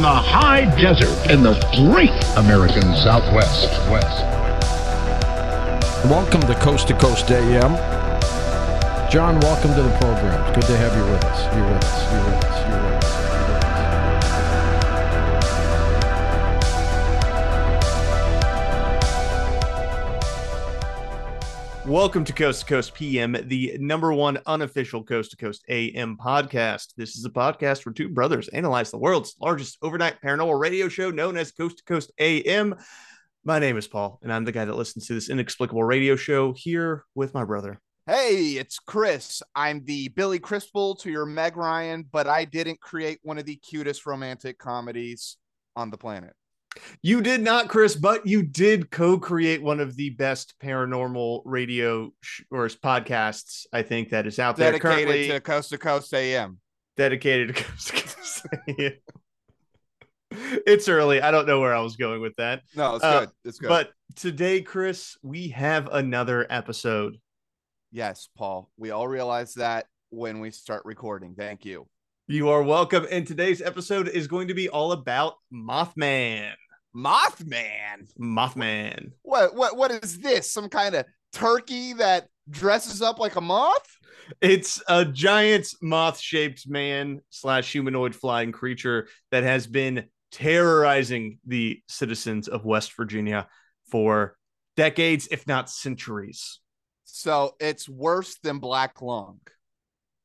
from the high desert in the great American Southwest. West. Welcome to Coast to Coast AM. John, welcome to the program. It's good to have you with us. You're with us. You're with us. You're with us. Welcome to Coast to Coast PM, the number one unofficial Coast to Coast AM podcast. This is a podcast where two brothers analyze the world's largest overnight paranormal radio show known as Coast to Coast AM. My name is Paul, and I'm the guy that listens to this inexplicable radio show here with my brother. Hey, it's Chris. I'm the Billy Crystal to your Meg Ryan, but I didn't create one of the cutest romantic comedies on the planet. You did not, Chris, but you did co-create one of the best paranormal radio sh- or podcasts I think that is out there Dedicated to Coast to Coast AM. dedicated to Coast to Coast AM. It's early. I don't know where I was going with that. No, it's Uh, good. It's good. But today, Chris, we have another episode. yes, Paul, we all realize that when we start recording. Thank you. You are welcome. And today's episode is going to be all about Mothman. Mothman. Mothman. What what what is this? Some kind of turkey that dresses up like a moth? It's a giant moth-shaped man slash humanoid flying creature that has been terrorizing the citizens of West Virginia for decades, if not centuries. So it's worse than Black Lung.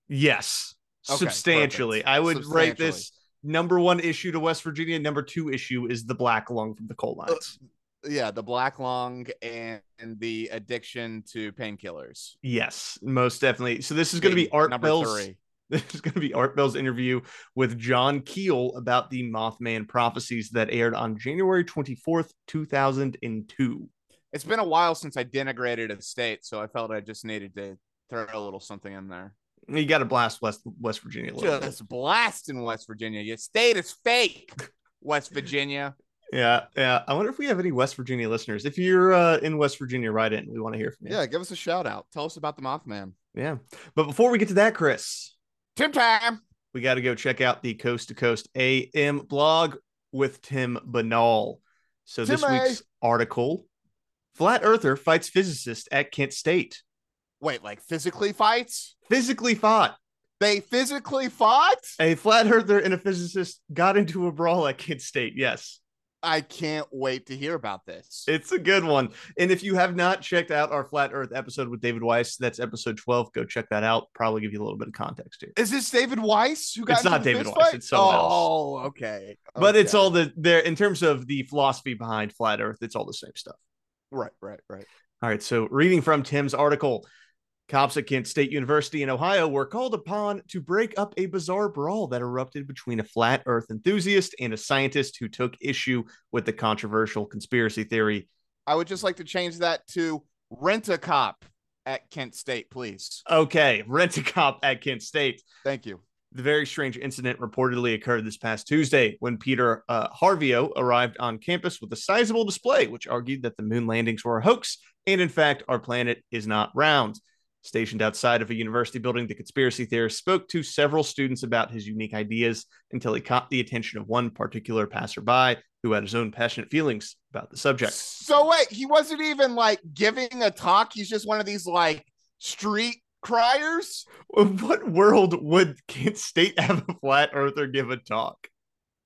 Yes, Okay, substantially. perfect. I would rate this number one issue to West Virginia. Number two issue is the black lung from the coal uh, mines. Yeah, the black lung and, and the addiction to painkillers. yes, most definitely. So this is going to be Art number Bell's. three. This is going to be Art Bell's interview with John Keel about the Mothman prophecies that aired on January twenty fourth, two thousand and two. It's been a while since I denigrated a state, so I felt I just needed to throw a little something in there. You got to blast West West Virginia a little bit. Just blast in West Virginia. Your state is fake, West Virginia. Yeah, yeah. I wonder if we have any West Virginia listeners. If you're uh, in West Virginia, write in. We want to hear from you. Yeah, give us a shout out. Tell us about the Mothman. yeah. But before we get to that, Chris, Tim time. we got to go check out the Coast to Coast AM blog with Tim Binnall. So this A. week's article: Flat Earther fights physicist at Kent State. Wait, like physically fights? Physically fought. They physically fought? A flat earther and a physicist got into a brawl at Kent State. Yes, I can't wait to hear about this. it's a good one. And if you have not checked out our flat Earth episode with David Weiss, that's episode twelve. Go check that out. Probably give you a little bit of context here. Is this David Weiss who got It's not David Weiss, fight? it's someone else. Oh, okay. But it's all the there in terms of the philosophy behind flat Earth. It's all the same stuff. right, right, right. All right. So, reading from Tim's article, cops at Kent State University in Ohio were called upon to break up a bizarre brawl that erupted between a flat earth enthusiast and a scientist who took issue with the controversial conspiracy theory. I would just like to change that to rent a cop at Kent State, please. Okay. Rent a cop at Kent State. Thank you. The very strange incident reportedly occurred this past Tuesday when Peter uh, Harvio arrived on campus with a sizable display, which argued that the moon landings were a hoax and, in fact, our planet is not round. Stationed outside of a university building, the conspiracy theorist spoke to several students about his unique ideas until he caught the attention of one particular passerby who had his own passionate feelings about the subject. So wait, he wasn't even like giving a talk. He's just one of these like street criers. What world would Kent State have a flat earther give a talk?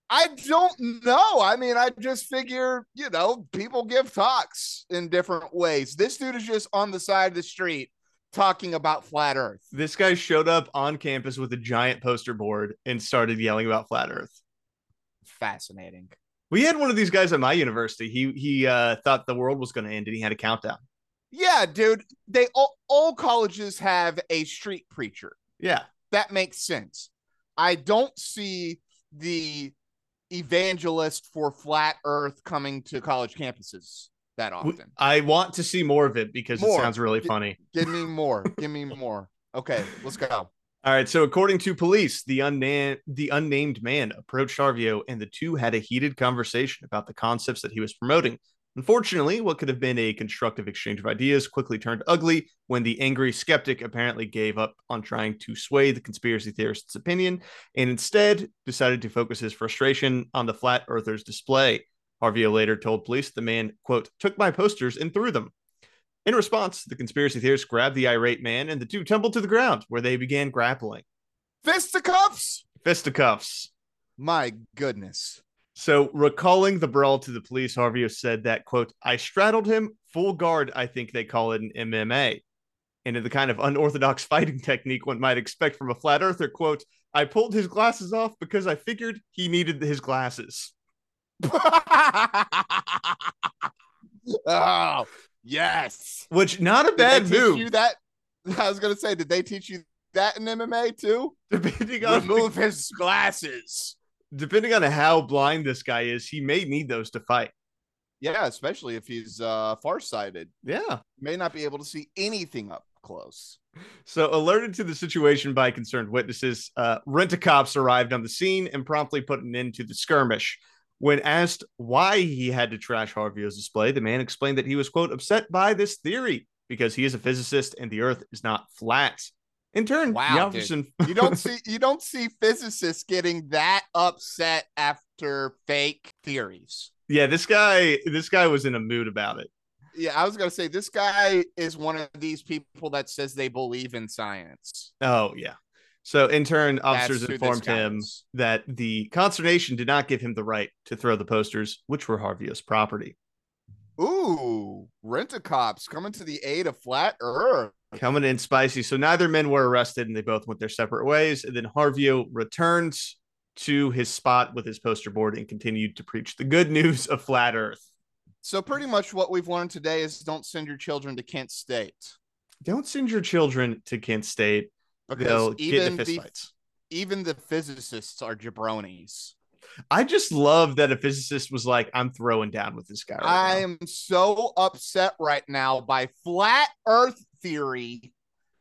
I don't know. I mean, I just figure, you know, people give talks in different ways. This dude is just on the side of the street talking about flat earth. This guy showed up on campus with a giant poster board and started yelling about flat earth. Fascinating. We had one of these guys at my university. He he uh, thought the world was going to end and he had a countdown. Yeah, dude. They all, all colleges have a street preacher. Yeah. That makes sense. I don't see the evangelist for flat earth coming to college campuses that often. I want to see more of it because it sounds really G- funny. Give me more. Give me more. Okay, let's go. All right. So according to police, the unnamed the unnamed man approached Arvio, and the two had a heated conversation about the concepts that he was promoting. Unfortunately, what could have been a constructive exchange of ideas quickly turned ugly when the angry skeptic apparently gave up on trying to sway the conspiracy theorist's opinion and instead decided to focus his frustration on the flat earthers display. Harvio later told police the man, quote, took my posters and threw them. In response, the conspiracy theorist grabbed the irate man and the two tumbled to the ground where they began grappling. Fisticuffs? Fisticuffs. My goodness. So, recalling the brawl to the police, Harvio said that, quote, I straddled him full guard, I think they call it in MMA. And in the kind of unorthodox fighting technique one might expect from a flat earther, quote, I pulled his glasses off because I figured he needed his glasses. oh, yes. Which not a Did bad they teach move. you that? I was gonna say, did they teach you that in MMA too? Depending on Remove his glasses. depending on how blind this guy is, he may need those to fight. Yeah, especially if he's uh farsighted. Yeah. May not be able to see anything up close. So, alerted to the situation by concerned witnesses, uh, rent-a-cops arrived on the scene and promptly put an end to the skirmish. When asked why he had to trash Harvio's display, the man explained that he was, quote, upset by this theory because he is a physicist and the earth is not flat. In turn, Wow, the officer You don't see you don't see physicists getting that upset after fake theories. yeah, this guy, this guy was in a mood about it. Yeah, I was gonna say this guy is one of these people that says they believe in science. Oh, yeah. So, in turn, officers who informed him that the consternation did not give him the right to throw the posters, which were Harvio's property. Ooh, rent a cops coming to the aid of flat earth. coming in spicy. So neither men were arrested and they both went their separate ways. And then Harvio returns to his spot with his poster board and continued to preach the good news of flat earth. So pretty much what we've learned today is don't send your children to Kent State Don't send your children to Kent State. Because even into the even the physicists are jabronis. I just love that a physicist was like, I'm throwing down with this guy. Right I now." am so upset right now by flat earth theory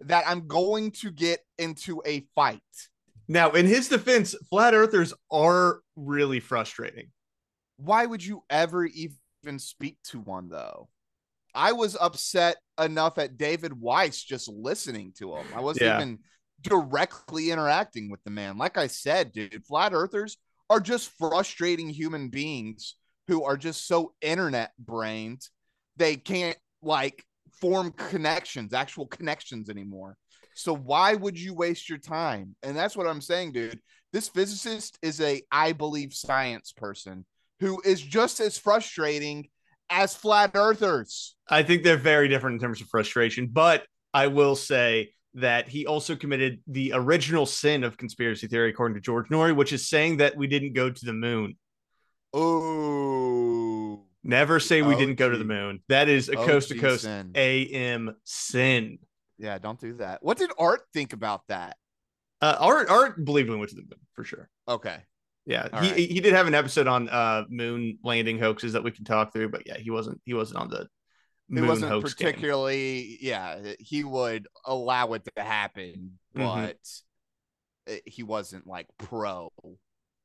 that I'm going to get into a fight. Now, in his defense, flat earthers are really frustrating. Why would you ever even speak to one though? I was upset enough at David Weiss just listening to him. I wasn't Yeah. even directly interacting with the man. Like I said, dude, flat earthers are just frustrating human beings who are just so internet brained they can't like form connections, actual connections anymore. So why would you waste your time? And that's what I'm saying, dude. This physicist is a I believe science person who is just as frustrating as flat earthers. I think they're very different in terms of frustration, but I will say that he also committed the original sin of conspiracy theory, according to George Noory, which is saying that we didn't go to the moon. Oh, Never say we didn't go to the moon. That is a coast to coast. AM sin. yeah, don't do that. What did Art think about that? Uh, Art Art believed we went to the moon for sure. Okay. Yeah, All he right. he did have an episode on uh moon landing hoaxes that we can talk through, but yeah, he wasn't he wasn't on the He moon wasn't hoax game. particularly, yeah, he would allow it to happen, Mhm. but uh, he wasn't like pro.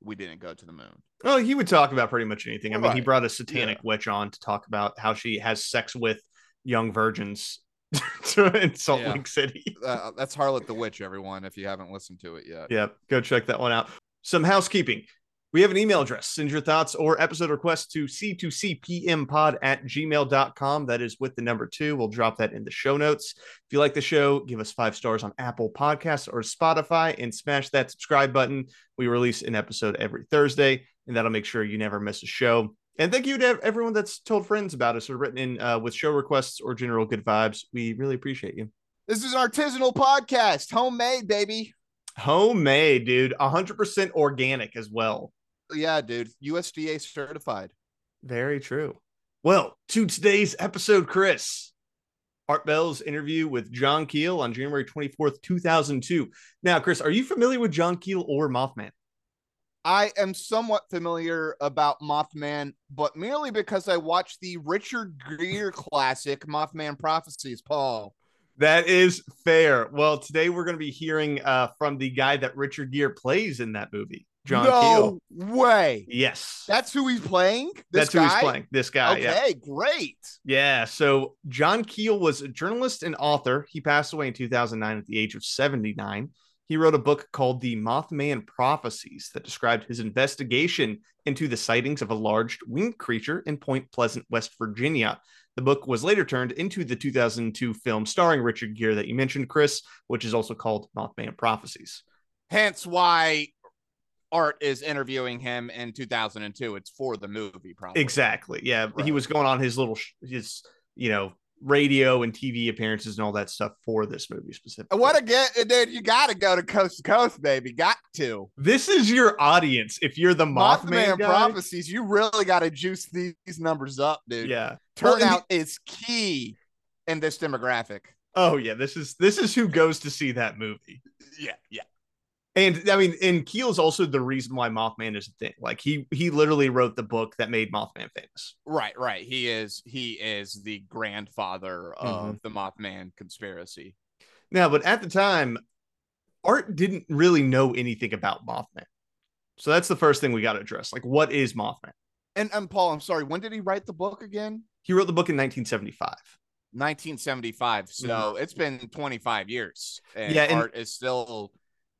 We didn't go to the moon. Well, he would talk about pretty much anything. I mean, he brought a satanic Yeah. witch on to talk about how she has sex with young virgins in Salt Yeah. Lake City. Uh, that's Harlot the Witch, everyone, if you haven't listened to it yet. Yep, go check that one out. Some housekeeping. We have an email address. Send your thoughts or episode requests to c2cpmpod at gmail.com. That is with the number two. We'll drop that in the show notes. If you like the show, give us five stars on Apple Podcasts or Spotify and smash that subscribe button. We release an episode every Thursday, and that'll make sure you never miss a show. And thank you to everyone that's told friends about us or written in uh, with show requests or general good vibes. We really appreciate you. This is an artisanal podcast, homemade, baby. Homemade, dude. 100% organic as well. Yeah, dude. USDA certified. Very true. Well, to today's episode, Chris. Art Bell's interview with John Keel on January 24th, 2002. Now, Chris, are you familiar with John Keel or Mothman? I am somewhat familiar about Mothman, but merely because I watched the Richard Gere classic, Mothman Prophecies, Paul. That is fair. Well, today we're going to be hearing uh, from the guy that Richard Gere plays in that movie. John no Keel. way. Yes. That's who he's playing. This That's who he's playing. This guy. Yeah. Okay, great. Yeah. So John Keel was a journalist and author. He passed away in 2009 at the age of 79. He wrote a book called The Mothman Prophecies that described his investigation into the sightings of a large winged creature in Point Pleasant, West Virginia. The book was later turned into the 2002 film starring Richard Gere that you mentioned, Chris, which is also called Mothman Prophecies. Hence why Art is interviewing him in 2002. It's for the movie, probably. Exactly. Yeah. He was going on his little, his, you know, radio and TV appearances and all that stuff for this movie specifically. What a get, dude! You got to go to coast to coast, baby. Got to. This is your audience. If you're the Mothman, Mothman prophecies. You really got to juice these, these numbers up, dude. yeah. Turnout and is key in this demographic. Oh yeah, this is this is who goes to see that movie. Yeah, yeah. And I mean, and Keel's also the reason why Mothman is a thing. Like he he literally wrote the book that made Mothman famous. Right, right. He is he is the grandfather of the Mothman conspiracy. Now, but at the time, Art didn't really know anything about Mothman. So that's the first thing we got to address. Like, what is Mothman? And and Paul, I'm sorry, when did he write the book again? He wrote the book in 1975. 1975. So it's been 25 years. And Mm-hmm. Yeah, and- Art is still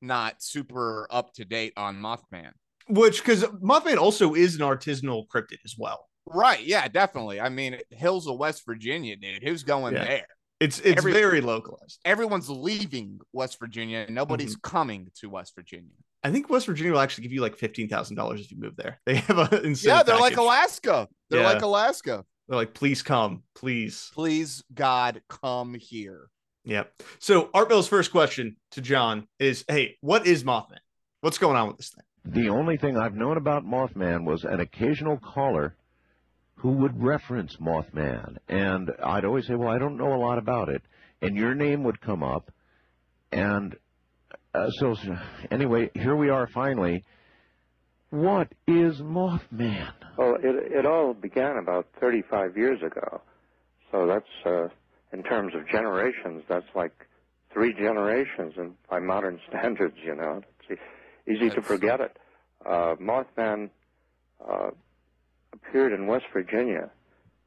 not super up to date on Mothman. Which, because Mothman also is an artisanal cryptid as well. Right. Yeah, definitely. I mean, Hills of West Virginia, dude. Who's going Yeah. there? It's it's Every- very localized. Everyone's leaving West Virginia. and Nobody's Mm-hmm. coming to West Virginia. I think West Virginia will actually give you like fifteen thousand dollars if you move there. They have insane. yeah, they're like. Alaska. They're Yeah. like Alaska. They're like, please come, please. Please, God, come here. Yep. So Art Bell's first question to John is, "Hey, what is Mothman? What's going on with this thing?" The only thing I've known about Mothman was an occasional caller who would reference Mothman. And I'd always say, Well, I don't know a lot about it. And your name would come up. And uh, so, anyway, here we are finally. What is Mothman? Well, it it all began about 35 years ago. So that's uh, in terms of generations, that's like three generations, and by modern standards, you know, it's easy to forget it. Uh, Mothman uh, appeared in West Virginia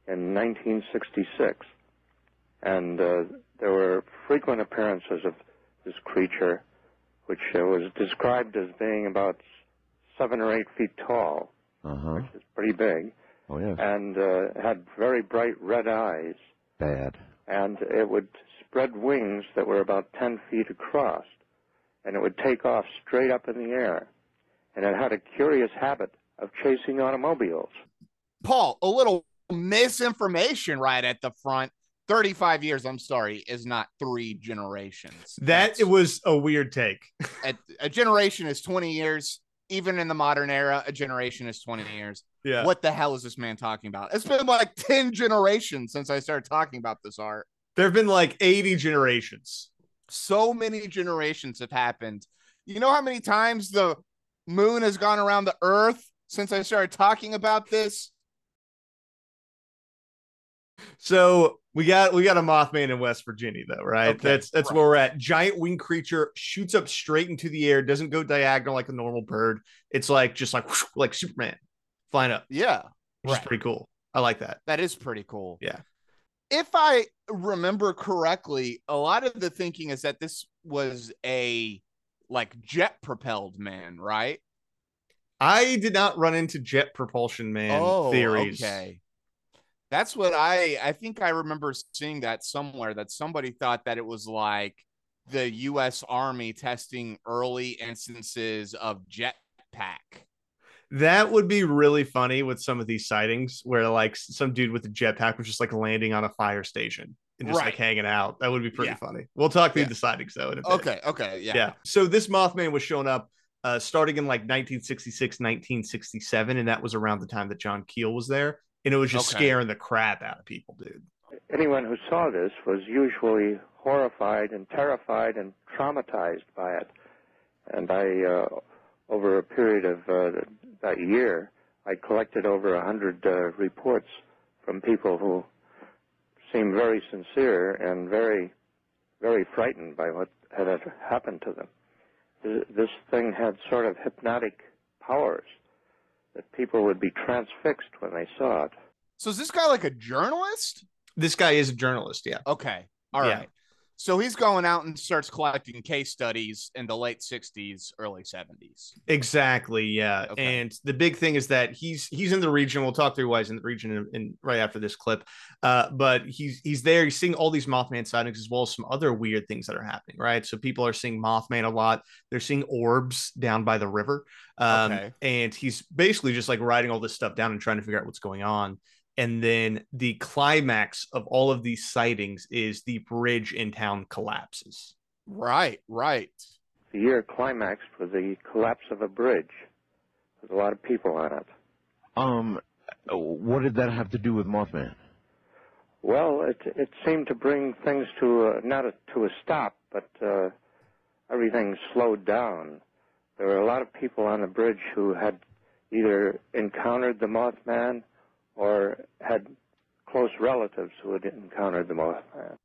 in 1966, and uh, there were frequent appearances of this creature, which uh, was described as being about seven or eight feet tall, Uh huh. which is pretty big Oh, yes. and uh, had very bright red eyes, Bad. And it would spread wings that were about 10 feet across, and it would take off straight up in the air. And it had a curious habit of chasing automobiles. Paul, a little misinformation right at the front. 35 years, I'm sorry, is not three generations. That That's- it was a weird take. a, a generation is 20 years. Even in the modern era, a generation is 20 years. Yeah. What the hell is this man talking about? It's been like 10 generations since I started talking about this art. There have been like eighty generations. So many generations have happened. You know how many times the moon has gone around the earth since I started talking about this? So we got we got a Mothman in West Virginia though, right? Okay, that's that's right. where we're at. Giant winged creature shoots up straight into the air, doesn't go diagonal like a normal bird. It's like just like whoosh, like Superman flying up, Yeah. which is pretty cool. I like that. That is pretty cool. Yeah. If I remember correctly, a lot of the thinking is that this was a like jet propelled man, right? I did not run into jet propulsion man oh, theories. Oh, Okay. That's what I I think I remember seeing that somewhere that somebody thought that it was like the US Army testing early instances of jetpack. That would be really funny with some of these sightings where like some dude with a jetpack was just like landing on a fire station and just like hanging out. That would be pretty Yeah. funny. We'll talk through Yeah. the sightings though in a bit. Okay, okay, yeah. Yeah. So this Mothman was showing up uh, starting in like 1966, 1967, and that was around the time that John Keel was there. And it was just Okay. scaring the crap out of people, dude. Anyone who saw this was usually horrified and terrified and traumatized by it. And I, uh, over a period of uh, that year, I collected over a hundred uh, reports from people who seemed very sincere and very, very frightened by what had happened to them. This thing had sort of hypnotic powers that people would be transfixed when they saw it. So is this guy like a journalist? This guy is a journalist. Yeah. Okay. all right. So he's going out and starts collecting case studies in the late 60s, early 70s. Exactly. Yeah. Okay. And the big thing is that he's he's in the region. We'll talk through why he's in the region in, in right after this clip. Uh, but he's he's there. He's seeing all these Mothman sightings as well as some other weird things that are happening. Right. So people are seeing Mothman a lot. They're seeing orbs down by the river. Um, Okay. And he's basically just like writing all this stuff down and trying to figure out what's going on. And then the climax of all of these sightings is the bridge in town collapses. Right, right. The year climaxed with the collapse of a bridge with a lot of people on it. Um, what did that have to do with Mothman? Well, it it seemed to bring things to a, not a, to a stop, but uh, everything slowed down. There were a lot of people on the bridge who had either encountered the Mothman or had close relatives who had encountered the Mothman.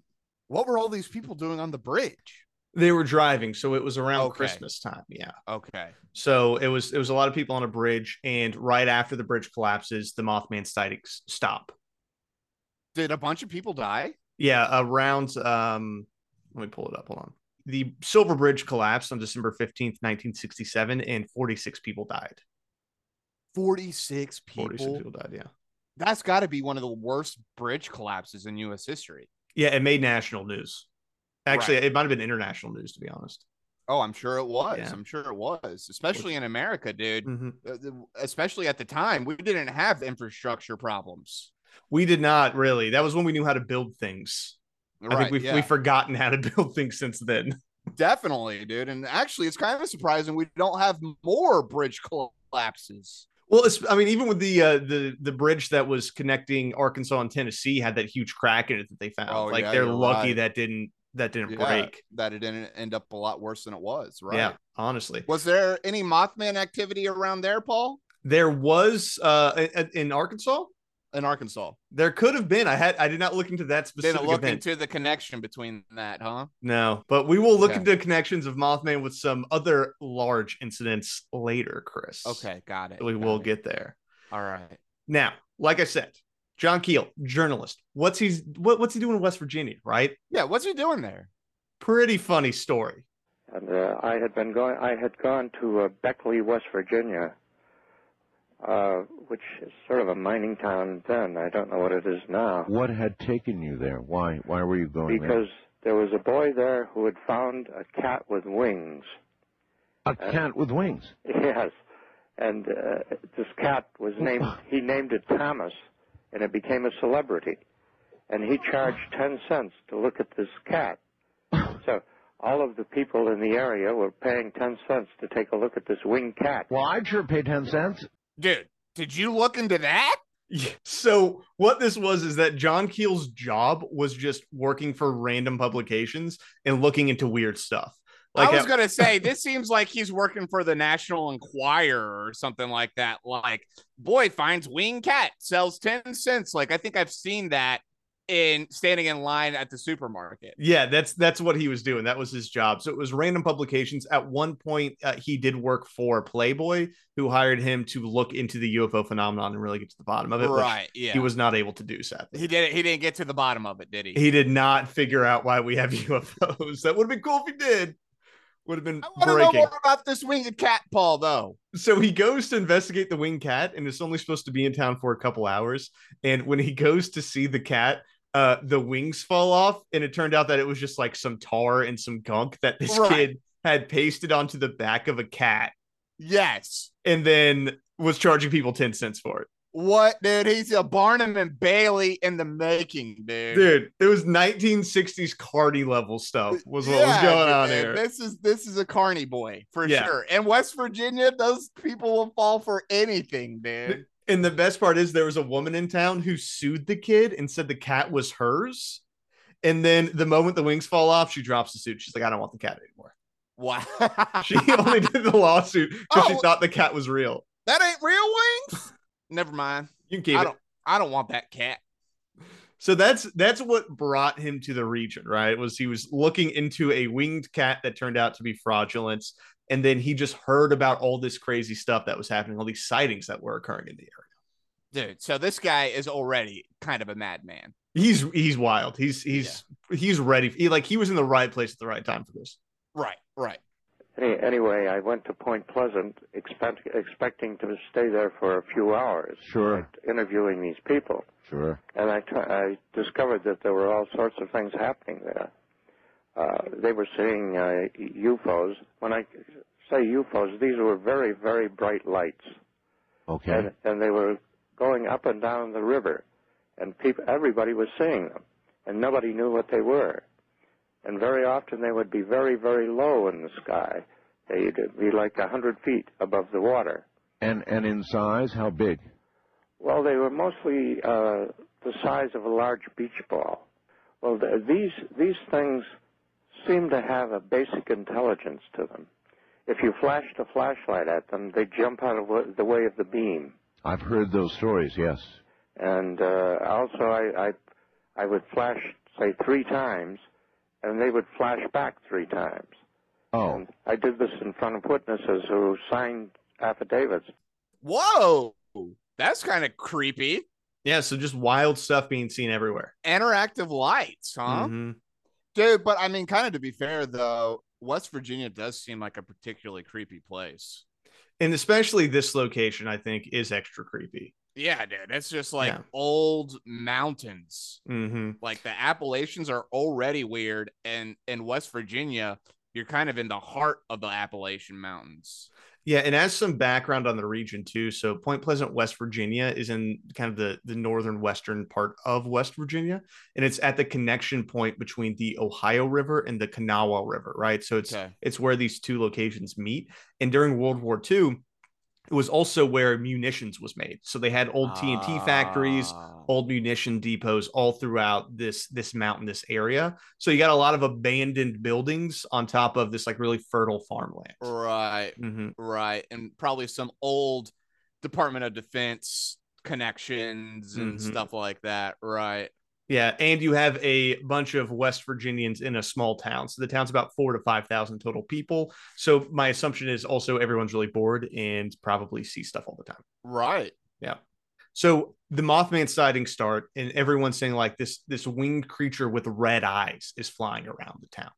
What were all these people doing on the bridge? They were driving, so it was around Okay. Christmas time. Yeah. Okay. So it was it was a lot of people on a bridge, and right after the bridge collapses, the Mothman sightings stop. Did a bunch of people die? Yeah, around um let me pull it up. Hold on. The Silver Bridge collapsed on December 15th, 1967, and 46 people died. 46 people. 46 people died, yeah. That's got to be one of the worst bridge collapses in U.S. history. Yeah, it made national news. Actually, Right. it might have been international news, to be honest. Oh, I'm sure it was. Yeah. I'm sure it was, especially in America, dude. Mhm. Uh, Especially at the time, we didn't have infrastructure problems. We did not really. That was when we knew how to build things. I think we've, yeah. we've forgotten how to build things since then. Definitely, dude. And actually, it's kind of surprising we don't have more bridge collapses. Well, it's, I mean, even with the uh, the the bridge that was connecting Arkansas and Tennessee had that huge crack in it that they found. Oh, like yeah, they're lucky right. that didn't that didn't Yeah, break. That it didn't end up a lot worse than it was, right? Yeah, honestly, Was there any Mothman activity around there, Paul? there was uh in Arkansas. In Arkansas. There could have been. I had I did not look into that specific Didn't look event. into the connection between that, huh? no, but we will look Okay. into connections of Mothman with some other large incidents later, Chris. Okay, got it. we got will it. get there. All right. Now, like I said, John Keel, journalist. What's he's what, what's he doing in West Virginia? Right? Yeah, what's he doing there? Pretty funny story. And uh, I had been going. I had gone to uh, Beckley, West Virginia, uh, which is sort of a mining town then. I don't know what it is now. What had taken you there? Why? Why were you going Because there was a boy there who had found a cat with wings. there? A cat with wings. Yes, and uh, this cat was named. He named it Thomas, and it became a celebrity. And he charged ten cents to look at this cat. So all of the people in the area were paying ten cents to take a look at this winged cat. Well, I'd sure pay ten cents. Dude, did you look into that? So what this was is that John Keel's job was just working for random publications and looking into weird stuff. Like I was at- gonna say this seems like he's working for the National Enquirer or something like that. Like, boy finds wing cat sells ten cents. Like, I think I've seen that in standing in line at the supermarket. yeah, that's that's what he was doing. That was his job. So it was random publications. At one point, uh, he did work for Playboy, who hired him to look into the UFO phenomenon and really get to the bottom of it. Right? Yeah. He was not able to do sadly. He did. He didn't get to the bottom of it, did he? He did not figure out why we have UFOs. That would have been cool if he did. Would have been I want to know more about this winged cat, Paul. Though. so he goes to investigate the winged cat and it's only supposed to be in town for a couple hours and when he goes to see the cat uh the wings fall off and it turned out that it was just like some tar and some gunk that this Right. kid had pasted onto the back of a cat Yes. and then was charging people 10 cents for it What, dude? He's a Barnum and Bailey in the making, dude. dude it was 1960s cardi level stuff was what was Yeah, going on dude, here This is this is a carny boy for Yeah. sure. And West Virginia, those people will fall for anything, dude. And the best part is there was a woman in town who sued the kid and said the cat was hers and then the moment the wings fall off she drops the suit she's like i don't want the cat anymore Wow. She only did the lawsuit because she Oh. thought the cat was real. that ain't real wings. Never mind. You can keep I it. don't. I don't want that cat. So that's that's what brought him to the region, right? Was he was looking into a winged cat that turned out to be fraudulent, And then he just heard about all this crazy stuff that was happening, all these sightings that were occurring in the area. Dude, so this guy is already kind of a madman. He's he's wild. He's he's he's ready. He like he was in the right place at the right time for this. Right, right. Any, anyway, I went to Point Pleasant expect, expecting to stay there for a few hours. Sure. Interviewing these people. Sure. And I, t- I discovered that there were all sorts of things happening there. Uh, they were seeing uh, UFOs. When I say UFOs, these were very, very bright lights. Okay. And, and they were going up and down the river. And people, everybody was seeing them. And nobody knew what they were and very often they would be very, very low in the sky. They'd be like a hundred feet above the water. And and in size, how big? Well, they were mostly uh, the size of a large beach ball. Well, th- these these things seem to have a basic intelligence to them. If you flash the flashlight at them, they jump out of the way of the beam. I've heard those stories. Yes. And uh, also, I, I I would flash say three times, and they would flash back three times. Oh. And I did this in front of witnesses who signed affidavits. Whoa, that's kind of creepy. Yeah, so just wild stuff being seen everywhere. Interactive lights, huh? Mhm. Dude, but I mean, kind of to be fair though, West Virginia does seem like a particularly creepy place. And especially this location, I think, is extra creepy. Yeah, dude, it's just like Yeah. old mountains. hmm Like the Appalachians are already weird, and in West Virginia, you're kind of in the heart of the Appalachian Mountains. Yeah, and as some background on the region too, so Point Pleasant, West Virginia, is in kind of the the northern western part of West Virginia, and it's at the connection point between the Ohio River and the Kanawha River, right? So it's Okay. it's where these two locations meet. And during World War II, it was also where munitions was made. So they had old TNT factories, Ah. old munition depots all throughout this this mountainous area. So you got a lot of abandoned buildings on top of this like really fertile farmland. Right, hmm right, and probably some old Department of Defense connections and Mhm. stuff like that. Right. Yeah, and you have a bunch of West Virginians in a small town. So the town's about four to five thousand total people. So my assumption is also everyone's really bored and probably see stuff all the time. Right. Yeah. So the Mothman sightings start, and everyone's saying like this this winged creature with red eyes is flying around the town.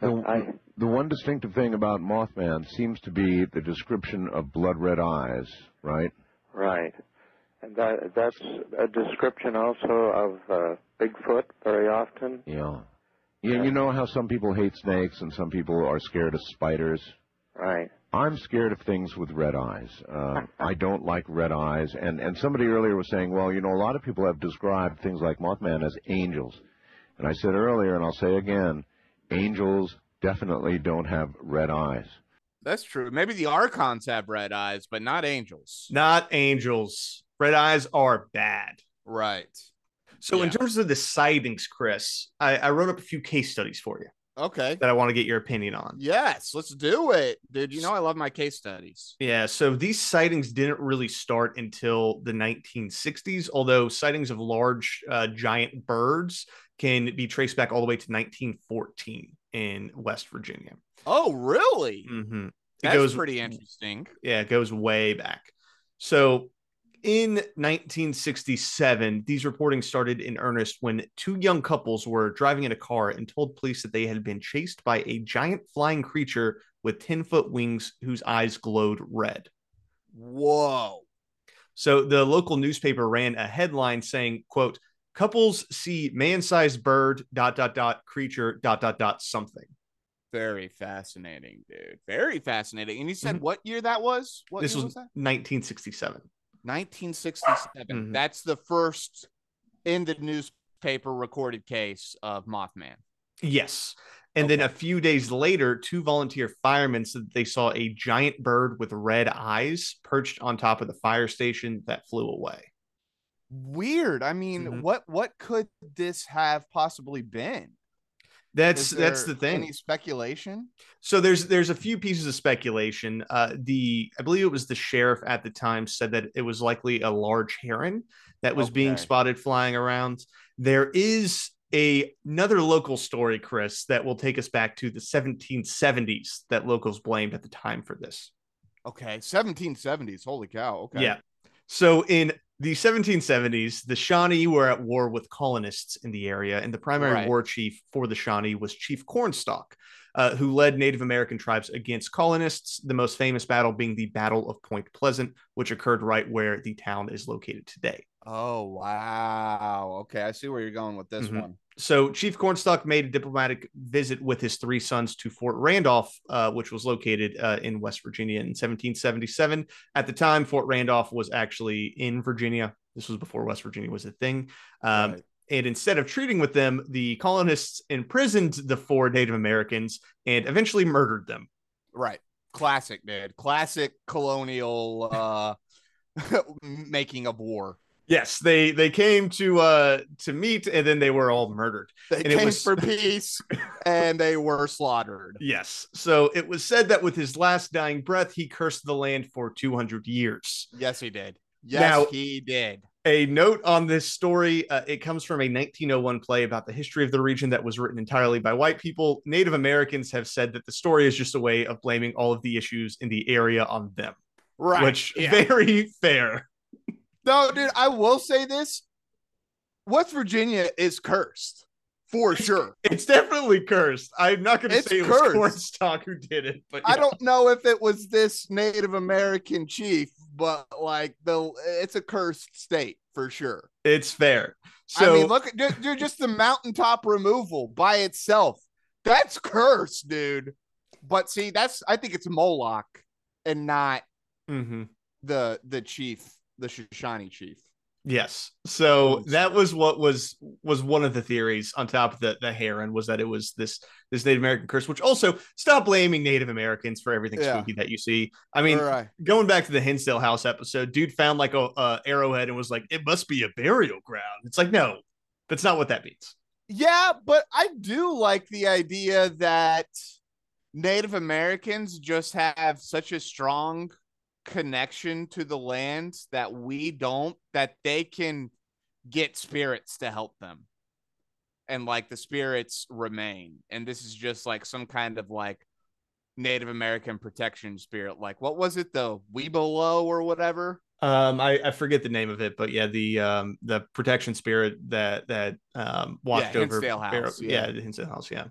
The, the one distinctive thing about Mothman seems to be the description of blood red eyes, right? Right. And that, that's a description also of uh, Bigfoot very often. Yeah. Yeah, you know how some people hate snakes and some people are scared of spiders? Right. I'm scared of things with red eyes. Uh, I don't like red eyes. And, and somebody earlier was saying, well, you know, a lot of people have described things like Mothman as angels. And I said earlier, and I'll say again, angels definitely don't have red eyes. That's true. Maybe the archons have red eyes, but not angels. Not angels. Red eyes are bad. Right. So in terms of the sightings, Chris, I, I wrote up a few case studies for you Okay. that I want to get your opinion on. Yes, let's do it, dude. You know I love my case studies. Yeah, so these sightings didn't really start until the 1960s, although sightings of large uh, giant birds can be traced back all the way to 1914 in West Virginia. Oh, really? hmm It That's goes pretty interesting. yeah, it goes way back. So in 1967, these reporting started in earnest when two young couples were driving in a car and told police that they had been chased by a giant flying creature with 10 foot wings whose eyes glowed red. Whoa. So the local newspaper ran a headline saying, quote, couples see man-sized bird dot dot dot creature dot dot dot something. Very fascinating, dude. Very fascinating. And you said Mhm. what year that was? What this year was was that? 1967. 1967. Mhm. That's the first in the newspaper recorded case of Mothman. Yes. And then a few days later, two volunteer firemen said they saw a giant bird with red eyes perched on top of the fire station that flew away. Weird. I mean, Mhm. what what could this have possibly been? That's that's the thing. Any speculation? So there's there's a few pieces of speculation. Uh, the I believe it was the sheriff at the time said that it was likely a large heron that was being spotted flying around. There is a, another local story, Chris, that will take us back to the 1770s that locals blamed at the time for this. Okay, 1770s. Holy cow. Okay. Yeah. So in the 1770s, the Shawnee were at war with colonists in the area, and the primary Right. war chief for the Shawnee was Chief Cornstalk, uh, who led Native American tribes against colonists. The most famous battle being the Battle of Point Pleasant, which occurred right where the town is located today. Oh wow. Okay, I see where you're going with this Mhm. one. So Chief Cornstalk made a diplomatic visit with his three sons to Fort Randolph, uh, which was located uh, in West Virginia in 1777. At the time, Fort Randolph was actually in Virginia. This was before West Virginia was a thing. Um, Right. And instead of treating with them, the colonists imprisoned the four Native Americans and eventually murdered them. Right. Classic, dude. Classic colonial uh making of war. Yes, they they came to uh to meet, and then they were all murdered. They And it came was- for peace and they were slaughtered. Yes. So it was said that with his last dying breath, he cursed the land for 200 years. Yes, he did. Yes, Now- he did. A note on this story uh, it comes from a 1901 play about the history of the region that was written entirely by white people. Native Americans have said that the story is just a way of blaming all of the issues in the area on them, Right. which yeah. very fair. No, dude, I will say this. West Virginia is cursed for sure. It's definitely cursed. I'm not going to say it cursed. was Cornstalk who did it, but I don't know if it was this Native American chief, but like the it's a cursed state for sure. it's fair. So I mean, look at dude, just the mountaintop removal by itself. That's cursed, dude. But see, that's I think it's Moloch and not Mhm. the the chief, the Shoshone chief. Yes. So oh, that was what was was one of the theories on top of the the heron was that it was this this Native American curse, which also stop blaming Native Americans for everything Yeah. spooky that you see. I mean, right. going back to the Hinsdale House episode, dude found like a, a arrowhead and was like, "It must be a burial ground." It's like, no, that's not what that means. Yeah, but I do like the idea that Native Americans just have such a strong connection to the land that we don't, that they can get spirits to help them. And like the spirits remain. And this is just like some kind of like Native American protection spirit. Like, what was it, the Weebelo or whatever? Um, I, I forget the name of it, but yeah, the um the protection spirit that that um watched Yeah, over Hinsdale House, Barrow- yeah. yeah, the Hinsdale House, yeah.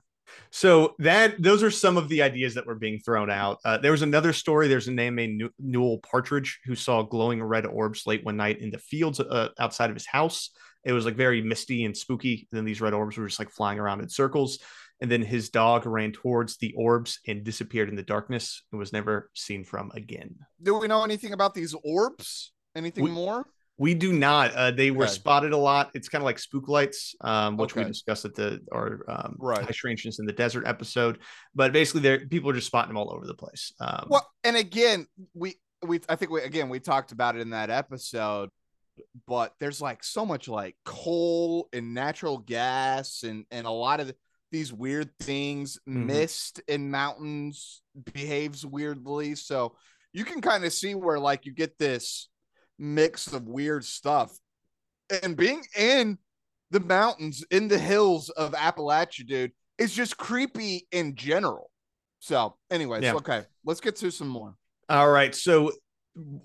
So that those are some of the ideas that were being thrown out. Uh, there was another story. There's a name named Newell Partridge who saw glowing red orbs late one night in the fields uh, outside of his house. It was like very misty and spooky. And then these red orbs were just like flying around in circles. And then his dog ran towards the orbs and disappeared in the darkness and was never seen from again. Do we know anything about these orbs? Anything We- more? We do not. Uh, they were Okay. spotted a lot. It's kind of like spook lights, um, which we discussed at the our um, Right. high strangeness in the desert episode. But basically, there people are just spotting them all over the place. Um, Well, and again, we we I think we again we talked about it in that episode, but there's like so much like coal and natural gas and and a lot of the, these weird things. Mhm. Mist in mountains behaves weirdly, so you can kind of see where like you get this mix of weird stuff, and being in the mountains in the hills of Appalachia, dude, is just creepy in general. So, anyways, Yeah. okay, let's get to some more. All right. So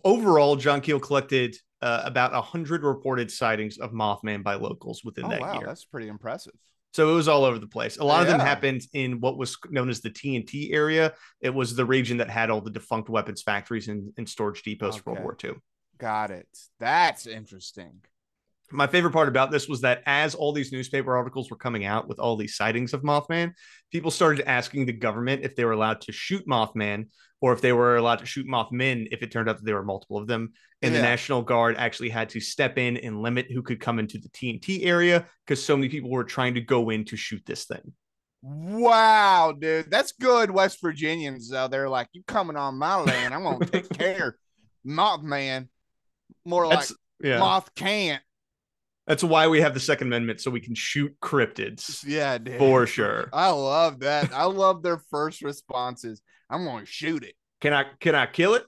overall, John Keel collected uh, about hundred reported sightings of Mothman by locals within Oh that wow, year. that's pretty impressive. So it was all over the place. A lot of them happened in what was known as the TNT area. It was the region that had all the defunct weapons factories and, and storage depots for World War II. Got it. That's interesting. my favorite part about this was that as all these newspaper articles were coming out with all these sightings of Mothman, people started asking the government if they were allowed to shoot Mothman or if they were allowed to shoot Mothmen if it turned out that there were multiple of them. And the National Guard actually had to step in and limit who could come into the TNT area because so many people were trying to go in to shoot this thing. Wow, dude, that's good. West Virginians though, they're like, "You coming on my land? I'm gonna take care." Mothman, more like That's yeah. moth can't. That's why we have the Second Amendment so we can shoot cryptids Yeah, dude. for sure. I love that. I love their first responses. I'm gonna shoot it. Can I can I kill it?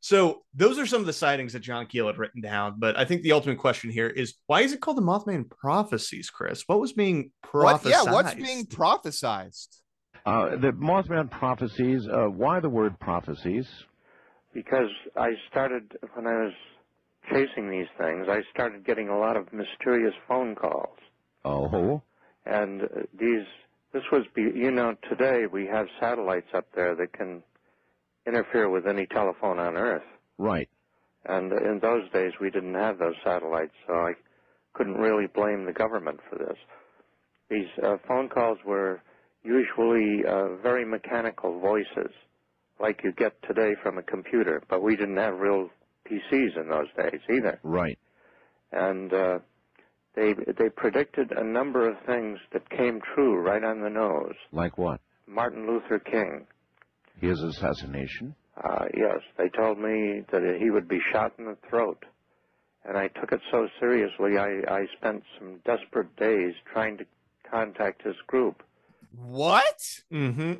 So those are some of the sightings that John Keel had written down. But I think the ultimate question here is why is it called the Mothman prophecies, Chris? What was being What, prophesied? yeah, what's being prophesized? Uh, the Mothman prophecies. Uh, why the word prophecies? because I started when I was chasing these things. I started getting a lot of mysterious phone calls, Oh, and uh, these. This was, be, you know, today we have satellites up there that can interfere with any telephone on Earth. right. And in those days, we didn't have those satellites, so I couldn't really blame the government for this. These uh, phone calls were usually uh, very mechanical voices, like you get today from a computer, but we didn't have real PCs in those days either. Right. And uh, they they predicted a number of things that came true right on the nose. Like what? Martin Luther King, His assassination. Uh, yes, they told me that he would be shot in the throat. And I took it so seriously, I, I spent some desperate days trying to contact his group. What? hmm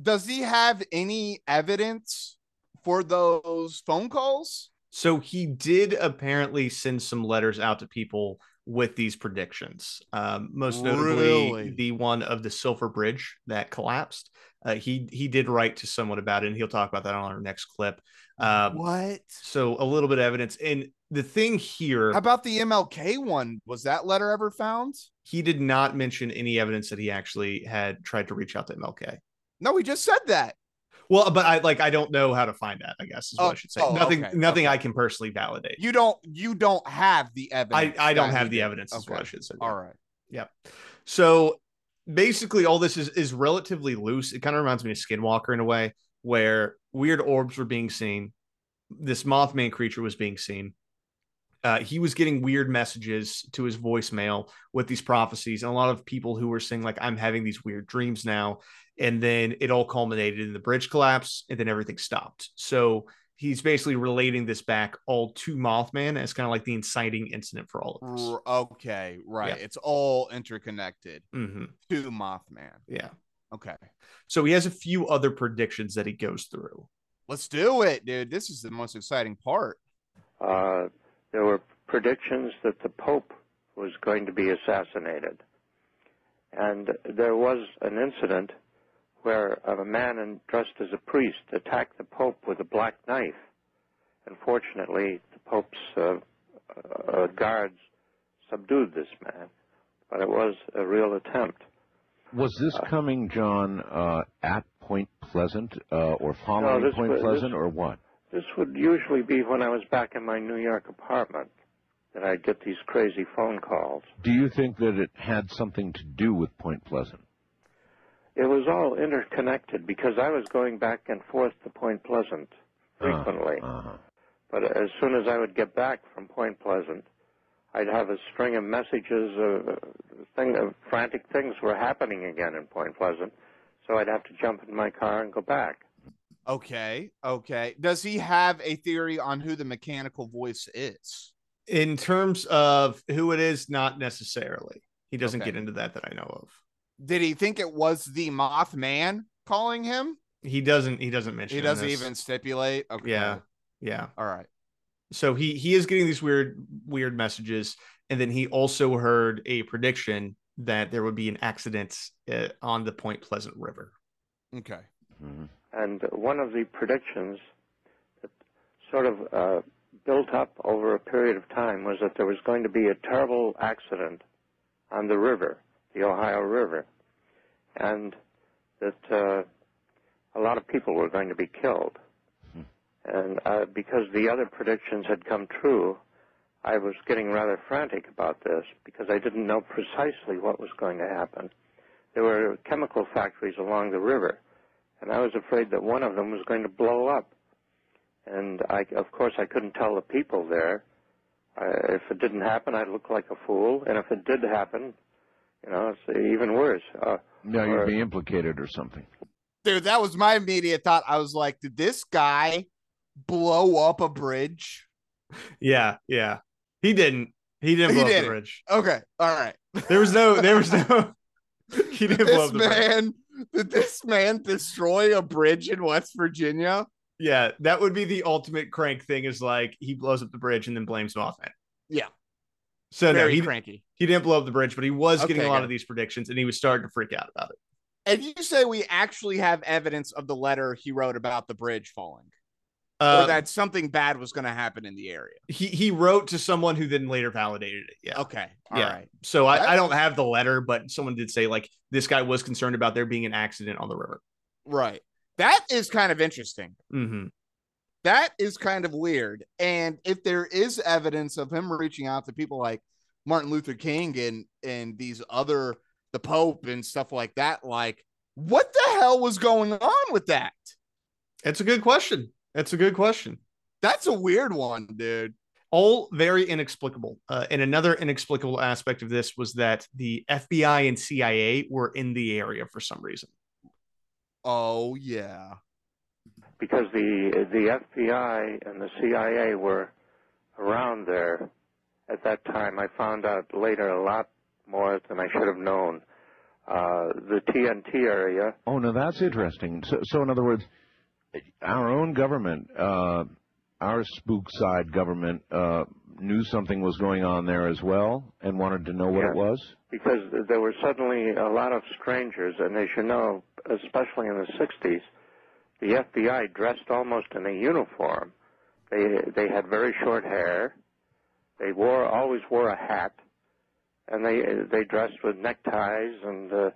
Does he have any evidence for those phone calls? So he did apparently send some letters out to people with these predictions. Um, most notably, Really? the one of the Silver Bridge that collapsed. Uh, he he did write to someone about it, and he'll talk about that on our next clip. Um, What? so a little bit of evidence. And the thing here, How about the MLK one? Was that letter ever found? he did not mention any evidence that he actually had tried to reach out to MLK. No, we just said that. Well, but I like I don't know how to find that. I guess is what Oh, I should say. oh, nothing, okay, nothing okay. I can personally validate. You don't you don't have the evidence. I I don't have the evidence. Is what I should say. All right. Yep. So basically, all this is is relatively loose. It kind of reminds me of Skinwalker in a way, where weird orbs were being seen. This Mothman creature was being seen. Uh, he was getting weird messages to his voicemail with these prophecies, and a lot of people who were saying like, "I'm having these weird dreams now," and then it all culminated in the bridge collapse, and then everything stopped. So he's basically relating this back all to Mothman as kind of like the inciting incident for all of this. R- okay, right. Yeah. It's all interconnected hmm to Mothman. Yeah. Okay. So he has a few other predictions that he goes through. Let's do it, dude. This is the most exciting part. Uh, there were predictions that the Pope was going to be assassinated. And there was an incident where a man dressed as a priest attacked the Pope with a black knife. Unfortunately, the Pope's uh, uh, guards subdued this man, but it was a real attempt. Was this coming, John, uh, at Point Pleasant uh, or following this Point was- Pleasant, this- or what? This would usually be when I was back in my New York apartment that I'd get these crazy phone calls. Do you think that it had something to do with Point Pleasant? It was all interconnected because I was going back and forth to Point Pleasant frequently. Uh-huh. But as soon as I would get back from Point Pleasant, I'd have a string of messages. of thing, uh, frantic things were happening again in Point Pleasant, so I'd have to jump in my car and go back. Okay. Okay. Does he have a theory on who the mechanical voice is? In terms of who it is, not necessarily. He doesn't Okay. get into that that I know of. Did he think it was the Mothman calling him? He doesn't. He doesn't mention. He doesn't this. even stipulate. Okay. Yeah. Yeah. All right. So he he is getting these weird weird messages, and then he also heard a prediction that there would be an accident uh, on the Point Pleasant River. Okay. Mhm. And one of the predictions that sort of uh, built up over a period of time was that there was going to be a terrible accident on the river, the Ohio River, and that uh, a lot of people were going to be killed. And uh, because the other predictions had come true, I was getting rather frantic about this because I didn't know precisely what was going to happen. There were chemical factories along the river and I was afraid that one of them was going to blow up. And I, of course, I couldn't tell the people there. Uh, if it didn't happen, I'd look like a fool, and if it did happen, you know, it's even worse. Uh, No, or- you'd be implicated or something. Dude, that was my immediate thought. I was like, did this guy blow up a bridge? Yeah, yeah. He didn't. He didn't He blow didn't. the bridge. Okay. All right. There was no. There was no. he didn't blow up the bridge. man did this man destroy a bridge in West Virginia? Yeah, that would be the ultimate crank thing. Is like he blows up the bridge and then blames Mothman. Yeah. So no, he, cranky. he didn't blow up the bridge, but he was getting a lot of these predictions, and he was starting to freak out about it. And you say we actually have evidence of the letter he wrote about the bridge falling, Uh, or that something bad was going to happen in the area. he he wrote to someone who then later validated it. Yeah. Okay, all right. Yeah. So I, I don't have the letter, but someone did say like this guy was concerned about there being an accident on the river. right. That is kind of interesting. hmm That is kind of weird. And if there is evidence of him reaching out to people like Martin Luther King and and these other the Pope and stuff like that, like what the hell was going on with that? It's a good question. It's a good question. That's a weird one, dude. All very inexplicable. Uh, and another inexplicable aspect of this was that the FBI and CIA were in the area for some reason. Oh yeah. Because the the FBI and the CIA were around there at that time. I found out later a lot more than I should have known. Uh, the TNT area, Oh, no, that's interesting. So, so in other words, our own government, uh, our spook side government, uh, knew something was going on there as well and wanted to know what it was. because there were suddenly a lot of strangers, and as you know, especially in the '60s, the FBI dressed almost in a uniform. They they had very short hair. They wore always wore a hat, and they they dressed with neckties and uh,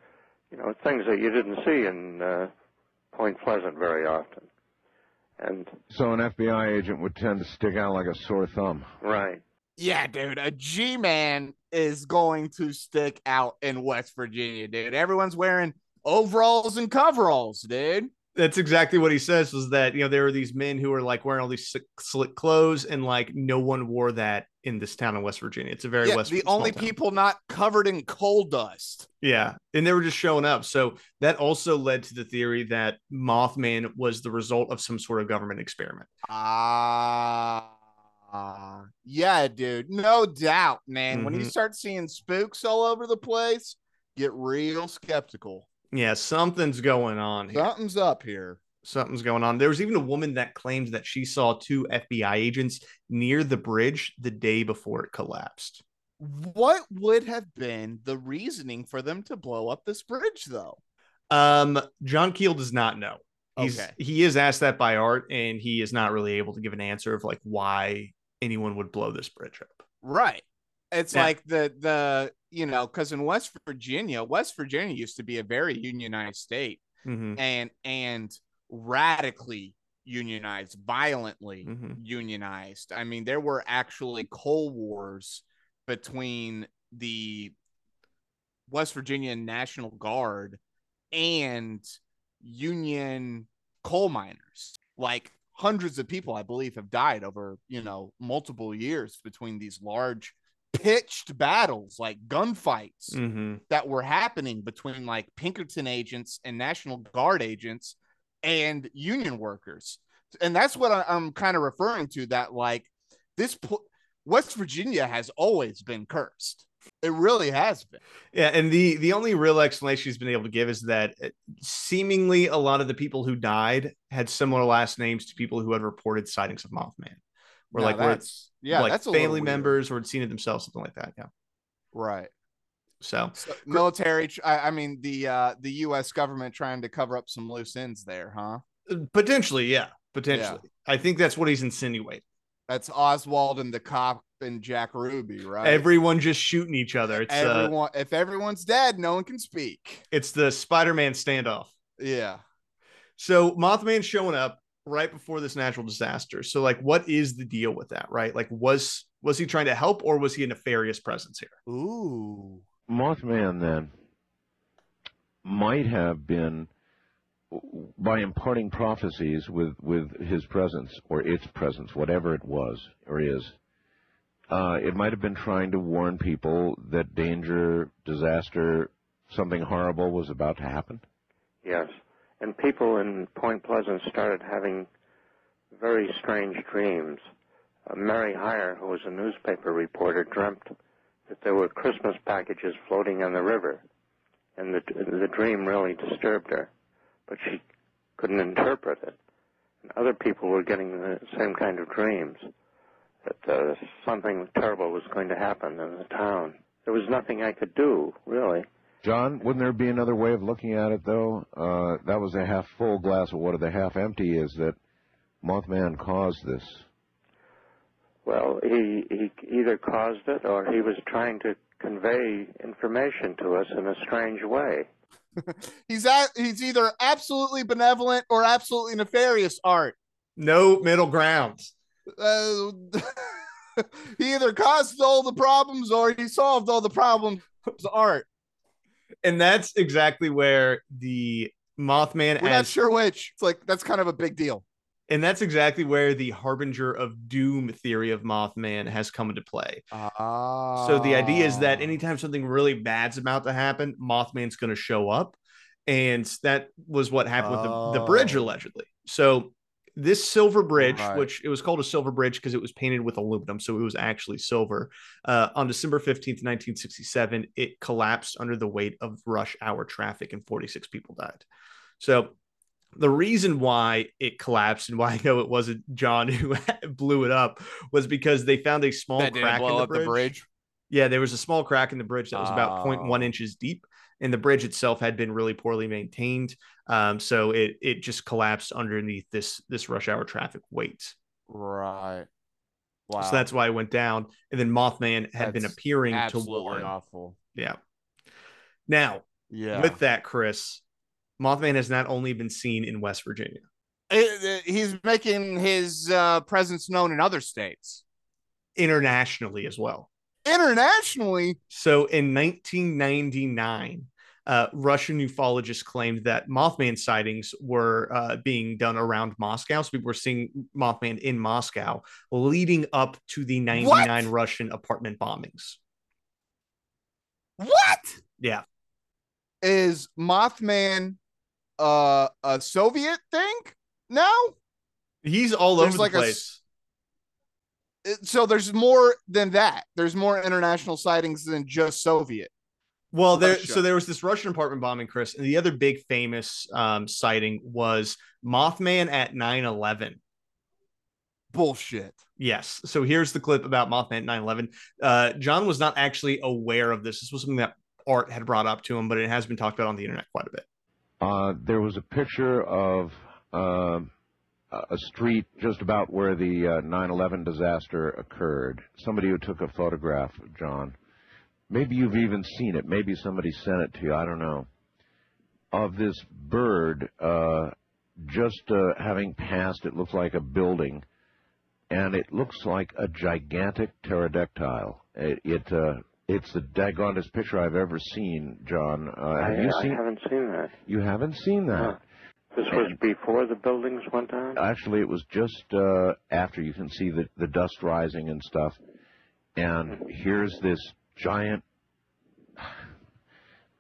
you know things that you didn't see in uh, Point Pleasant very often. And So an FBI agent would tend to stick out like a sore thumb. right, Yeah, dude, a G man is going to stick out in West Virginia, dude. Everyone's wearing overalls and coveralls, dude. That's exactly what he says was that, you know, there were these men who were like wearing all these slick, slick clothes and like no one wore that in this town in West Virginia. It's a very Yeah, West the only town. people not covered in coal dust. Yeah, and they were just showing up. So that also led to the theory that Mothman was the result of some sort of government experiment. Ah, yeah, dude, no doubt, man. When you Mhm. start seeing spooks all over the place, get real skeptical. Yeah, something's going on here. Something's up here. Something's going on. There was even a woman that claimed that she saw two FBI agents near the bridge the day before it collapsed. What would have been the reasoning for them to blow up this bridge, though? Um, John Keel does not know. He's Okay. he is asked that by Art, and he is not really able to give an answer of like why anyone would blow this bridge up. Right. It's Yeah. like the the you know because in West Virginia, West Virginia used to be a very unionized state Mhm, and and radically unionized, violently mhm. unionized. I mean, there were actually coal wars between the West Virginia National Guard and Union coal miners. Like hundreds of people, I believe, have died over, you know, multiple years between these large pitched battles, like gunfights Mhm. that were happening between like Pinkerton agents and National Guard agents and union workers. And that's what I, I'm kind of referring to that like this pl- West Virginia has always been cursed. It really has been. Yeah, and the the only real explanation he's been able to give is that uh, seemingly a lot of the people who died had similar last names to people who had reported sightings of Mothman, Now like were that's yeah, like that's a family members or had seen it themselves, something like that. Yeah. right? So So, military. I, I mean the uh, the U.S. government trying to cover up some loose ends there, huh? uh, potentially, yeah, potentially. I think that's what he's insinuating. That's Oswald and the cop and Jack Ruby, right? Everyone just shooting each other. It's uh, everyone. if everyone's dead, no one can speak. it's the Spider-Man standoff. Yeah. So Mothman showing up right before this natural disaster. So like, what is the deal with that? Right? Like, was was he trying to help or was he a nefarious presence here? Ooh. Mothman then might have been by imparting prophecies with with his presence or its presence, whatever it was or is. Uh, it might have been trying to warn people that danger, disaster, something horrible was about to happen. yes, and people in Point Pleasant started having very strange dreams. Uh, Mary Hyre, who was a newspaper reporter, dreamt that there were Christmas packages floating on the river, and the the dream really disturbed her, but she couldn't interpret it. And other people were getting the same kind of dreams that uh, something terrible was going to happen in the town. There was nothing I could do, really. John, wouldn't there be another way of looking at it, though? Uh, that was a half full glass of water. The half empty is that Mothman caused this. Well, he he either caused it or he was trying to convey information to us in a strange way. he's at, he's either absolutely benevolent or absolutely nefarious. Art. No middle ground. Uh, he either caused all the problems or he solved all the problems. Art. And that's exactly where the Mothman We're as not sure which. It's like that's kind of a big deal. And that's exactly where the harbinger of doom theory of Mothman has come into play. Ah. So the idea is that anytime something really bad's about to happen, Mothman's going to show up. And that was what happened with the, the bridge, Oh. allegedly. So this silver bridge, Right. which it was called a silver bridge because it was painted with aluminum, so it was actually silver. Uh, on December 15th, 1967, it collapsed under the weight of rush hour traffic and 46 people died. So the reason why it collapsed and why I know it wasn't John who blew it up was because they found a small that crack in the bridge. the bridge. Yeah, there was a small crack in the bridge that was about 0.1 Oh. inches deep, and the bridge itself had been really poorly maintained. Um, so it it just collapsed underneath this this rush hour traffic weight. Right. Wow. So that's why it went down. And then Mothman had been appearing to warn. awful. Yeah. Now, Yeah. with that, Chris, Mothman has not only been seen in West Virginia. It- it- he's making his uh, presence known in other states. internationally as well. Internationally, So in 1999, uh, Russian ufologists claimed that Mothman sightings were uh, being done around Moscow. So people were seeing Mothman in Moscow leading up to the 99 Russian apartment bombings. what Yeah. is Mothman uh, a Soviet thing now? He's all There's over the a place. It- So there's more than that. There's more international sightings than just Soviet. Well, there Russia. so there was this Russian apartment bombing, Chris, and the other big famous um, sighting was Mothman at 9/11. Bullshit. Yes. So here's the clip about Mothman at 9/11. Uh, John was not actually aware of this. This was something that Art had brought up to him, but it has been talked about on the internet quite a bit. Uh, there was a picture of um a street just about where the uh, 9/11 disaster occurred. Somebody who took a photograph, John. Maybe you've even seen it. Maybe somebody sent it to you. I don't know. Of this bird, uh, just uh, having passed, it looks like a building, and it looks like a gigantic pterodactyl. It, it uh, it's the daggondest picture I've ever seen, John. Uh, I, have you I haven't seen that. You haven't seen that. No. This was before the buildings went down? Actually, it was just uh, after you can see the, the dust rising and stuff. And here's this giant.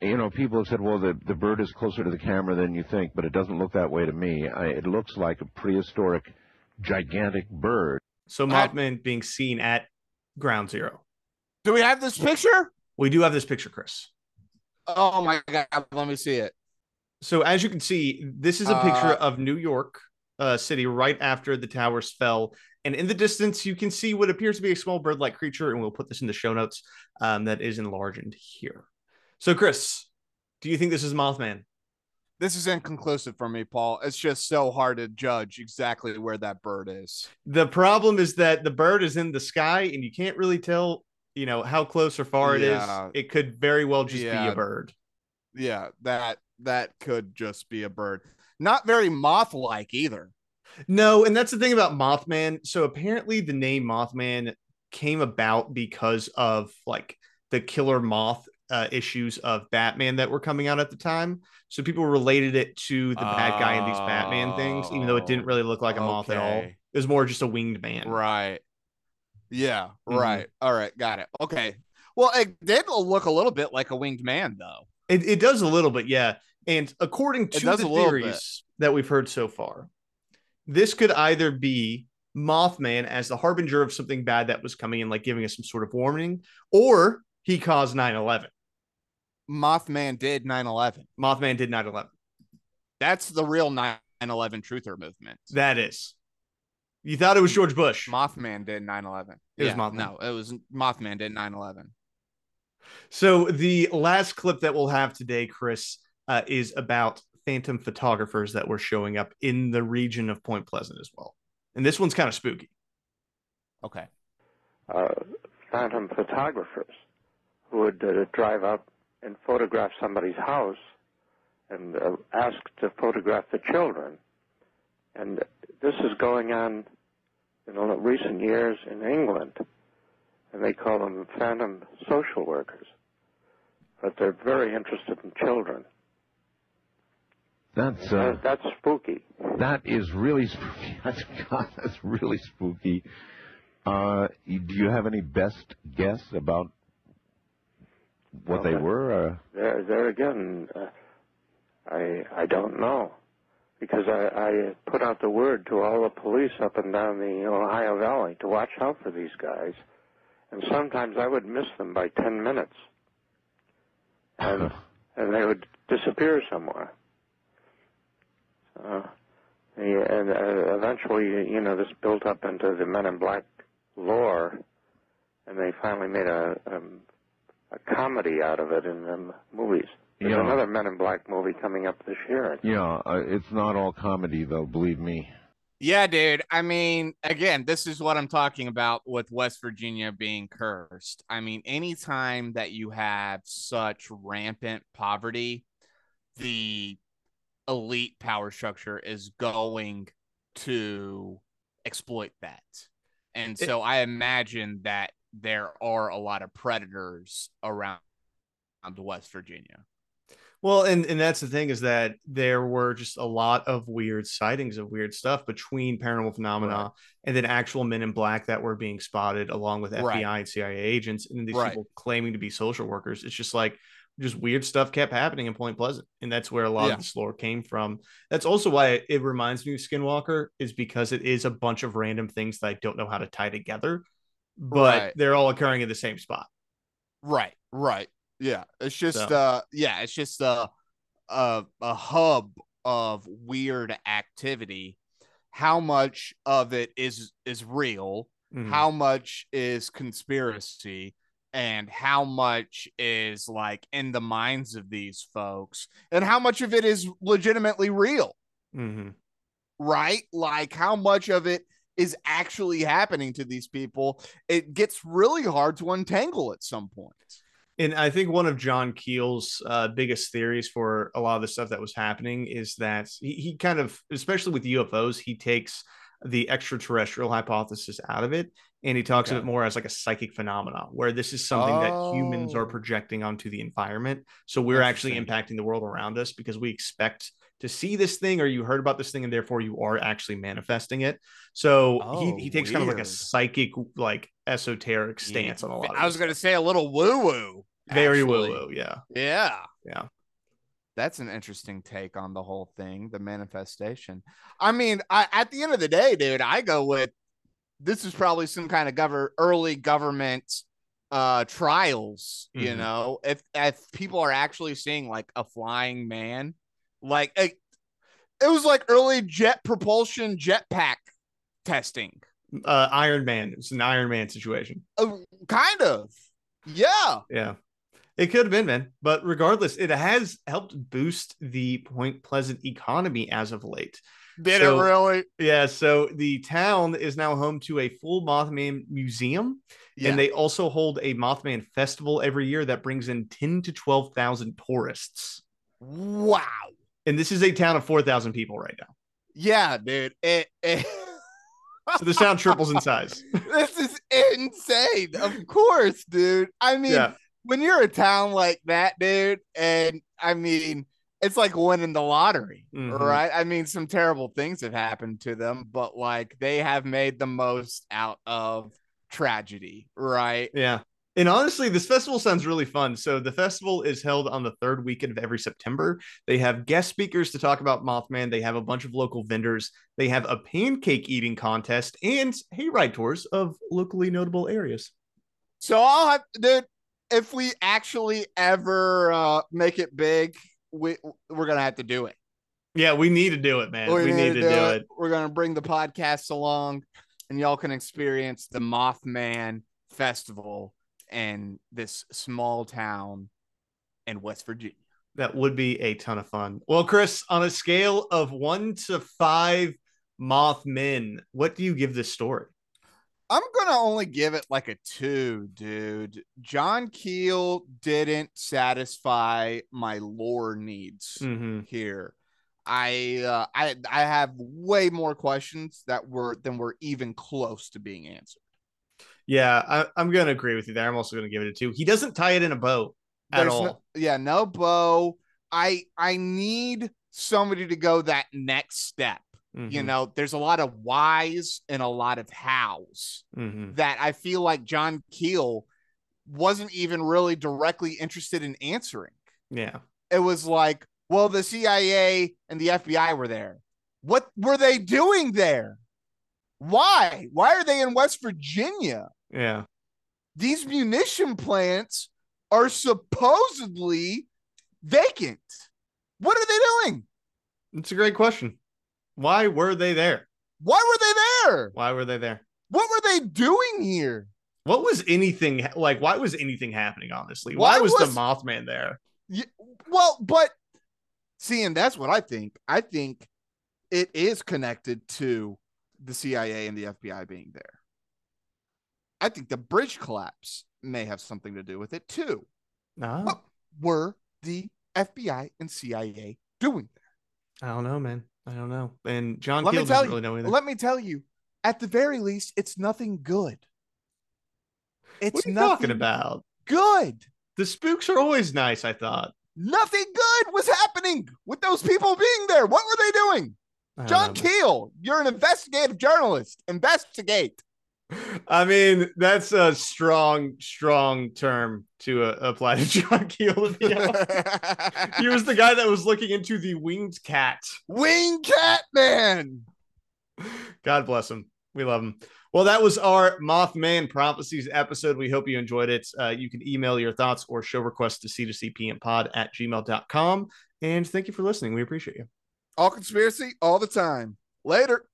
You know, people have said, well, the, the bird is closer to the camera than you think, but it doesn't look that way to me. I, it looks like a prehistoric, gigantic bird. So I- Mothman being seen at Ground Zero. Do we have this picture? We do have this picture, Chris. Oh my god, let me see it. So as you can see, this is a picture Uh, of New York uh, City right after the towers fell. And in the distance, you can see what appears to be a small bird-like creature, and we'll put this in the show notes. Um, that is enlarged here. So, Chris, do you think this is Mothman? This is inconclusive for me, Paul. It's just so hard to judge exactly where that bird is. The problem is that the bird is in the sky, and you can't really tell, you know, how close or far it is. It could very well just be a bird. Yeah, that that could just be a bird. Not very moth-like either. No, and that's the thing about Mothman. So apparently the name Mothman came about because of like the killer moth uh, issues of Batman that were coming out at the time. So people related it to the bad guy in these Batman things, even though it didn't really look like a moth at all. It was more just a winged man. Right. Yeah, Mhm. right. All right, got it. Okay. Well, it did look a little bit like a winged man, though. It, it does a little bit, yeah. And according to the theories that we've heard so far, this could either be Mothman as the harbinger of something bad that was coming in, like giving us some sort of warning, or he caused 9 11. Mothman did 9/11. Mothman did 9 11. That's the real 9/11. 9/11 truther movement. That is. You thought it was George Bush. Mothman did 9/11. It was Yeah, Mothman. No, it was Mothman did 9/11. So the last clip that we'll have today, Chris, uh, is about phantom photographers that were showing up in the region of Point Pleasant as well. And this one's kind of spooky. Okay. uh, phantom photographers who would uh, drive up and photograph somebody's house and uh, ask to photograph the children. And this is going on in recent years in England, and they call them phantom social workers. But they're very interested in children. That's uh, that's spooky. that is really spooky. That's God, that's really spooky. Uh, do you have any best guess about what they were? Uh, There, there again, uh, I I don't know because I, I put out the word to all the police up and down the Ohio Valley to watch out for these guys, and sometimes I would miss them by ten minutes, and and they would disappear somewhere. Uh, and uh, eventually, you know, this built up into the Men in Black lore, and they finally made a um, a comedy out of it in the movies. There's Yeah. another Men in Black movie coming up this year. yeah, uh, it's not all comedy though. Believe me. Yeah, dude. I mean, again, this is what I'm talking about with West Virginia being cursed. I mean, anytime that you have such rampant poverty, the elite power structure is going to exploit that. And It- so I imagine that there are a lot of predators around West Virginia. Well, and and that's the thing is that there were just a lot of weird sightings of weird stuff between paranormal phenomena Right. and then actual men in black that were being spotted along with FBI Right. and CIA agents and these Right. people claiming to be social workers. It's just like just weird stuff kept happening in Point Pleasant, and that's where a lot Yeah. of this lore came from. That's also why it, it reminds me of Skinwalker, is because it is a bunch of random things that I don't know how to tie together, but Right. they're all occurring in the same spot. Right, right. Yeah. It's just So- uh yeah, it's just a a a hub of weird activity. How much of it is is real? Mhm. How much is conspiracy? And how much is like in the minds of these folks? And how much of it is legitimately real? Mhm. right? Like how much of it is actually happening to these people? It gets really hard to untangle at some point. And I think one of John Keel's uh, biggest theories for a lot of the stuff that was happening is that he, he kind of, especially with UFOs, he takes the extraterrestrial hypothesis out of it and he talks of Okay. it more as like a psychic phenomenon where this is something that humans are Oh. projecting onto the environment. So we're actually impacting the world around us because we expect to see this thing or you heard about this thing and therefore you are actually manifesting it. So Oh, he, he takes kind of like a psychic, like esoteric stance on a lot of I was going to say a little woo woo. very woo woo. Yeah. Yeah. Yeah. That's an interesting take on the whole thing, the manifestation. I mean, I, at the end of the day, dude, I go with this is probably some kind of govern early government uh trials, you Mhm. know. If if people are actually seeing like a flying man, like it, it was like early jet propulsion jetpack testing. uh Iron Man. It's an Iron Man situation. Uh, kind of. Yeah. Yeah. It could have been, man. But regardless, it has helped boost the Point Pleasant economy as of late. Did So- it really? Yeah, so the town is now home to a full Mothman museum, Yeah. and they also hold a Mothman festival every year that brings in ten to twelve thousand tourists. wow. And this is a town of four thousand people right now. Yeah, dude. It, it So the town triples in size. this is insane. Of course, dude. I mean, Yeah, when you're a town like that, dude, and I mean, it's like winning the lottery, Mhm. right? I mean, some terrible things have happened to them, but like they have made the most out of tragedy, right? Yeah. And honestly, this festival sounds really fun. So the festival is held on the third weekend of every September. They have guest speakers to talk about Mothman. They have a bunch of local vendors. They have a pancake eating contest and hayride tours of locally notable areas. So I'll have, dude. If we actually ever uh, make it big, we we're gonna have to do it. Yeah, we need to do it, man. We're we need to do it. We're gonna bring the podcast along, and y'all can experience the Mothman Festival in this small town in West Virginia. That would be a ton of fun. Well, Chris, on a scale of one to five Mothmen, what do you give this story? I'm gonna only give it like a two, dude. John Keel didn't satisfy my lore needs Mm-hmm. here. I uh, I I have way more questions that were than were even close to being answered. Yeah, I, I'm going to agree with you there. I'm also going to give it a two. He doesn't tie it in a bow at There's all. no- yeah, no bow. I I need somebody to go that next step. You Mhm, know, there's a lot of whys and a lot of hows mhm. that I feel like John Keel wasn't even really directly interested in answering. Yeah. It was like, well, the CIA and the FBI were there. What were they doing there? Why? Why are they in West Virginia? Yeah. These munition plants are supposedly vacant. What are they doing? It's a great question. Why were they there? Why were they there? Why were they there? What were they doing here? What was anything like? Why was anything happening? Honestly, Why why, was, was- the Mothman there? Yeah, well, but see, and that's what I think. I think it is connected to the CIA and the FBI being there. I think the bridge collapse may have something to do with it too. No, What were the FBI and CIA doing there? I don't know, man. I don't know. And John Let Keel me tell doesn't you. really know either. Let me tell you, at the very least, it's nothing good. It's what are you nothing talking about? good. The spooks are always nice. I thought. Nothing good was happening with those people being there. What were they doing? John know. Keel, you're an investigative journalist. Investigate. I mean, that's a strong, strong term to uh, apply to John Keel. to be honest. he was the guy that was looking into the winged cat. Winged Cat Man. God bless him. We love him. Well, that was our Mothman Prophecies episode. We hope you enjoyed it. Uh, you can email your thoughts or show requests to c2cpmpod at gmail.com. And thank you for listening. We appreciate you. All conspiracy all the time. Later.